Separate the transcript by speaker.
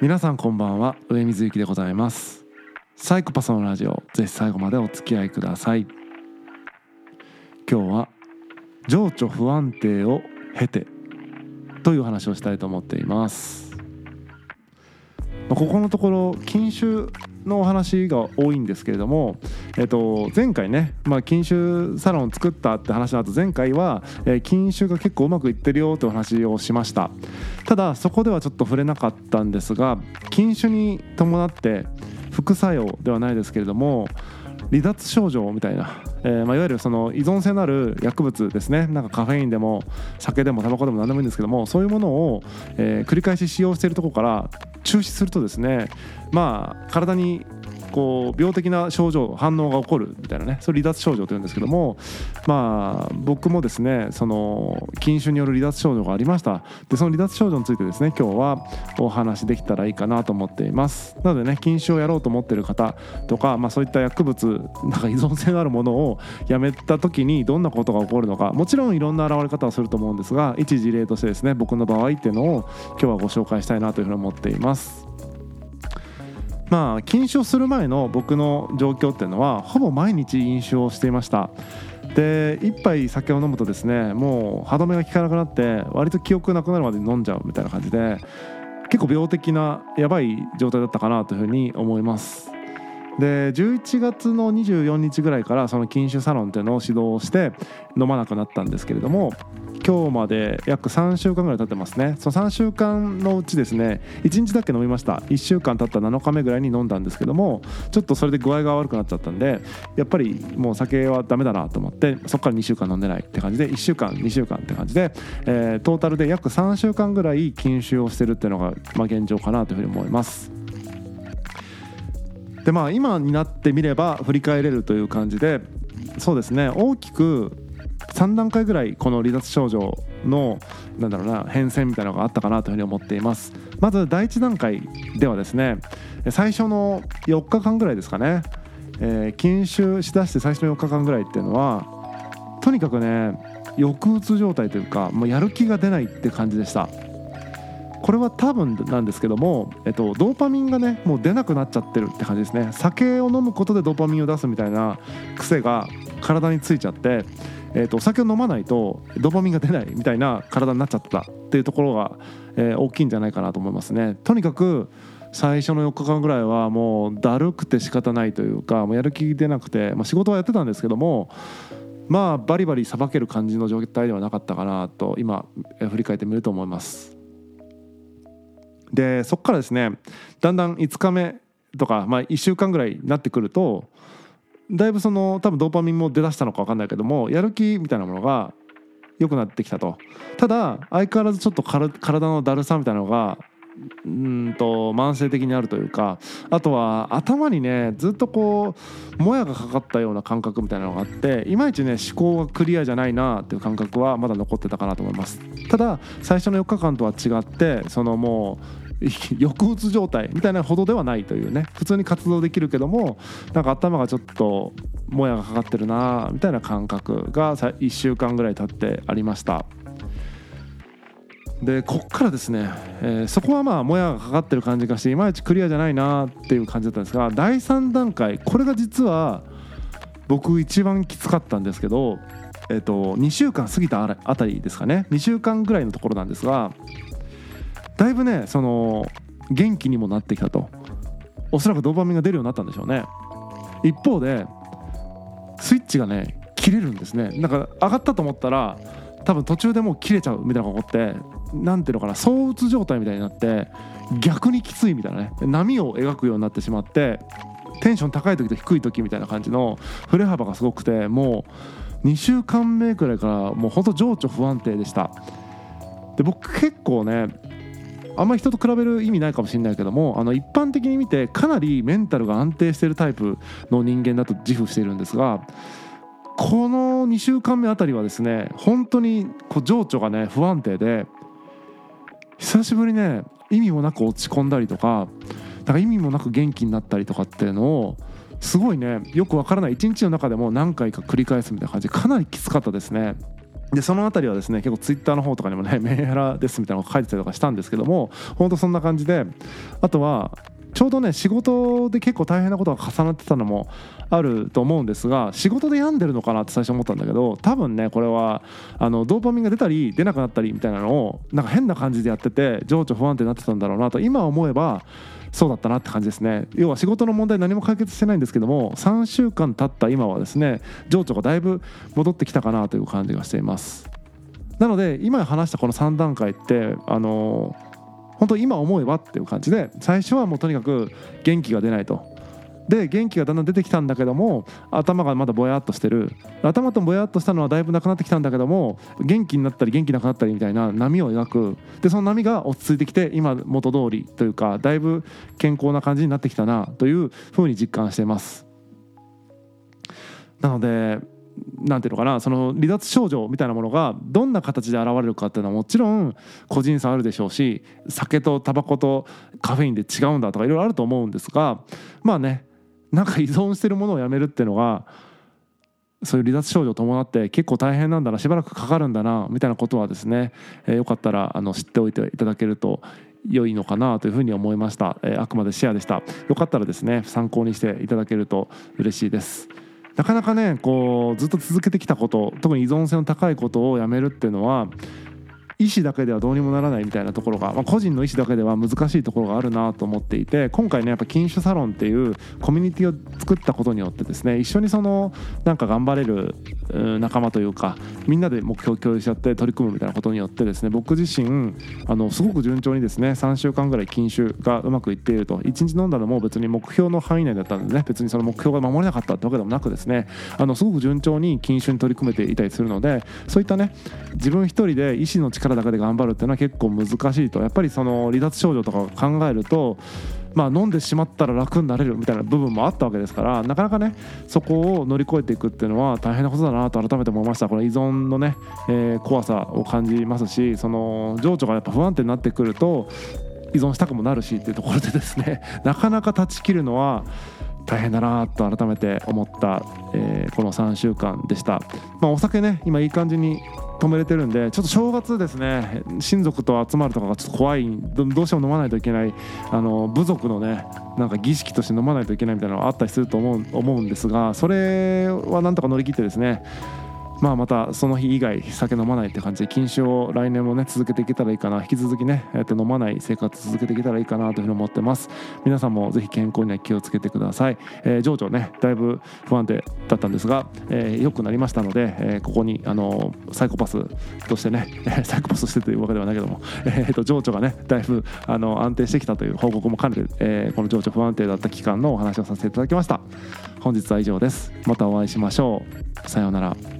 Speaker 1: 皆さんこんばんは。上水幸でございます。サイコパスのラジオ。ぜひ最後までお付き合いください。今日は情緒不安定を経てという話をしたいと思っています。ここのところ禁酒のお話が多いんですけれども、えっと、前回ね、まあ、禁酒サロンを作ったって話の後前回は、えー、禁酒が結構うまくいってるよという話をしました。ただそこではちょっと触れなかったんですが禁酒に伴って副作用ではないですけれども離脱症状みたいな、えーまあ、いわゆるその依存性のある薬物ですね。なんかカフェインでも酒でもタバコでも何でもいいんですけどもそういうものを、えー、繰り返し使用しているところから中止するとですねまあ体にこう病的な症状反応が起こるみたいなねそれ離脱症状というんですけどもまあ僕もですねその禁酒による離脱症状がありました。でその離脱症状についてですね今日はお話できたらいいかなと思っています。なのでね禁酒をやろうと思ってる方とか、まあ、そういった薬物なんか依存性のあるものをやめた時にどんなことが起こるのかもちろんいろんな現れ方をすると思うんですが一事例としてですね僕の場合っていうのを今日はご紹介したいなというふうに思っています。まあ禁酒する前の僕の状況っていうのはほぼ毎日飲酒をしていました。で1杯酒を飲むとですねもう歯止めが効かなくなって割と記憶なくなるまで飲んじゃうみたいな感じで結構病的なやばい状態だったかなというふうに思います。で11月の24日ぐらいからその禁酒サロンっていうのを指導して飲まなくなったんですけれども今日まで約3週間ぐらい経ってますね。その3週間のうちですね1日だけ飲みました。1週間経った7日目ぐらいに飲んだんですけどもちょっとそれで具合が悪くなっちゃったんでやっぱりもう酒はダメだなと思ってそこから2週間飲んでないって感じで1週間2週間って感じで、えー、トータルで約3週間ぐらい禁酒をしてるっていうのが、まあ、現状かなというふうに思います。でまあ今になってみれば振り返れるという感じでそうですね。大きく3段階ぐらいこの離脱症状のなんだろうな変遷みたいなのがあったかなというふうに思っています。まず第1段階ではですね最初の4日間ぐらいですかね、えー、禁酒しだして最初の4日間ぐらいっていうのはとにかくね抑うつ状態というかもうやる気が出ないって感じでした。これは多分なんですけども、えっと、ドーパミンがねもう出なくなっちゃってるって感じですね酒を飲むことでドーパミンを出すみたいな癖が体についちゃってえーと、お酒を飲まないとドーパミンが出ないみたいな体になっちゃったっていうところが、えー、大きいんじゃないかなと思いますね。とにかく最初の4日間ぐらいはもうだるくて仕方ないというかもうやる気出なくて、まあ、仕事はやってたんですけどもまあバリバリさばける感じの状態ではなかったかなと今振り返ってみると思います。でそこからですねだんだん5日目とか、まあ、1週間ぐらいになってくるとだいぶその多分ドーパミンも出だしたのか分かんないけどもやる気みたいなものが良くなってきたと。ただ相変わらずちょっと体のだるさみたいなのがうんと慢性的にあるというかあとは頭にねずっとこうもやがかかったような感覚みたいなのがあっていまいちね思考がクリアじゃないなっていう感覚はまだ残ってたかなと思います。ただ最初の4日間とは違ってそのもう抑うつ状態みたいなほどではないというね普通に活動できるけどもなんか頭がちょっともやがかかってるなみたいな感覚が1週間ぐらい経ってありました。でこっからですね、えー、そこはまあもやがかかってる感じがしていまいちクリアじゃないなっていう感じだったんですが第3段階これが実は僕一番きつかったんですけどえーと、2週間過ぎたあたりですかね。2週間ぐらいのところなんですがだいぶねその元気にもなってきたと。おそらくドーパミンが出るようになったんでしょうね。一方でスイッチがね切れるんですね。なんか上がったと思ったら多分途中でもう切れちゃうみたいなのが起こって何ていうのかな躁うつ状態みたいになって逆にきついみたいなね。波を描くようになってしまってテンション高い時と低い時みたいな感じの振れ幅がすごくてもう2週間目くらいからもうほんと情緒不安定でした。で僕結構ねあんまり人と比べる意味ないかもしれないけどもあの一般的に見てかなりメンタルが安定しているタイプの人間だと自負しているんですがこの2週間目あたりはですね本当にこう情緒がね不安定で久しぶりね意味もなく落ち込んだりとかなんか意味もなく元気になったりとかっていうのをすごいねよくわからない一日の中でも何回か繰り返すみたいな感じかなりきつかったですね。でその辺りはですね結構ツイッターの方とかにもねメンヘラですみたいなのが書いてたりとかしたんですけども本当そんな感じであとはちょうどね仕事で結構大変なことが重なってたのもあると思うんですが仕事で病んでるのかなって最初思ったんだけど多分ねこれはあのドーパミンが出たり出なくなったりみたいなのをなんか変な感じでやってて情緒不安定になってたんだろうなと今思えばそうだったなって感じですね。要は仕事の問題何も解決してないんですけども3週間経った今はですね情緒がだいぶ戻ってきたかなという感じがしています。なので今話したこの3段階ってあの本当今思えばっていう感じで最初はもうとにかく元気が出ないと。で元気がだんだん出てきたんだけども頭がまだぼやっとしてる。頭とぼやっとしたのはだいぶなくなってきたんだけども元気になったり元気なくなったりみたいな波を描く。でその波が落ち着いてきて今元通りというかだいぶ健康な感じになってきたなというふうに実感してます。なのでなんていうのかなその離脱症状みたいなものがどんな形で現れるかっていうのはもちろん個人差あるでしょうし酒とタバコとカフェインで違うんだとかいろいろあると思うんですがまあねなんか依存してるものをやめるっていうのがそういう離脱症状を伴って結構大変なんだなしばらくかかるんだなみたいなことはですね、えー、よかったらあの知っておいていただけると良いのかなというふうに思いました、えー、あくまでシェアでした。よかったらですね参考にしていただけると嬉しいです。なかなかねこうずっと続けてきたこと特に依存性の高いことをやめるっていうのは意思だけではどうにもならないみたいなところが、まあ、個人の意思だけでは難しいところがあるなと思っていて今回ねやっぱ禁酒サロンっていうコミュニティを作ったことによってですね一緒にそのなんか頑張れる仲間というかみんなで目標を共有しちゃって取り組むみたいなことによってですね僕自身あのすごく順調にですね3週間ぐらい禁酒がうまくいっていると。1日飲んだのも別に目標の範囲内だったんでね別にその目標が守れなかったってわけでもなくですねあのすごく順調に禁酒に取り組めていたりするのでそういったね自分一人で意思の力力だけで頑張るっていうのは結構難しいとやっぱりその離脱症状とかを考えるとまあ、飲んでしまったら楽になれるみたいな部分もあったわけですからなかなかねそこを乗り越えていくっていうのは大変なことだなと改めて思いました。この依存のね、えー、怖さを感じますしその情緒がやっぱ不安定になってくると依存したくもなるしっていうところでですね なかなか断ち切るのは大変だなと改めて思った、えー、この3週間でした、まあ、お酒ね今いい感じに止めれてるんでちょっと正月ですね親族と集まるとかがちょっと怖い。どうしても飲まないといけない。あの部族のねなんか儀式として飲まないといけないみたいなのがあったりすると思う思うんですがそれはなんとか乗り切ってですねまあ、またその日以外酒飲まないって感じで禁酒を来年もね続けていけたらいいかな引き続きね、えー、と飲まない生活続けていけたらいいかなというふうに思ってます。皆さんもぜひ健康には気をつけてください、えー、情緒ねだいぶ不安定だったんですが、えー、良くなりましたので、えー、ここにあのサイコパスとしてねサイコパスとしてというわけではないけども、えー、と情緒がねだいぶあの安定してきたという報告も兼ねて、えー、この情緒不安定だった期間のお話をさせていただきました。本日は以上です。またお会いしましょう。さようなら。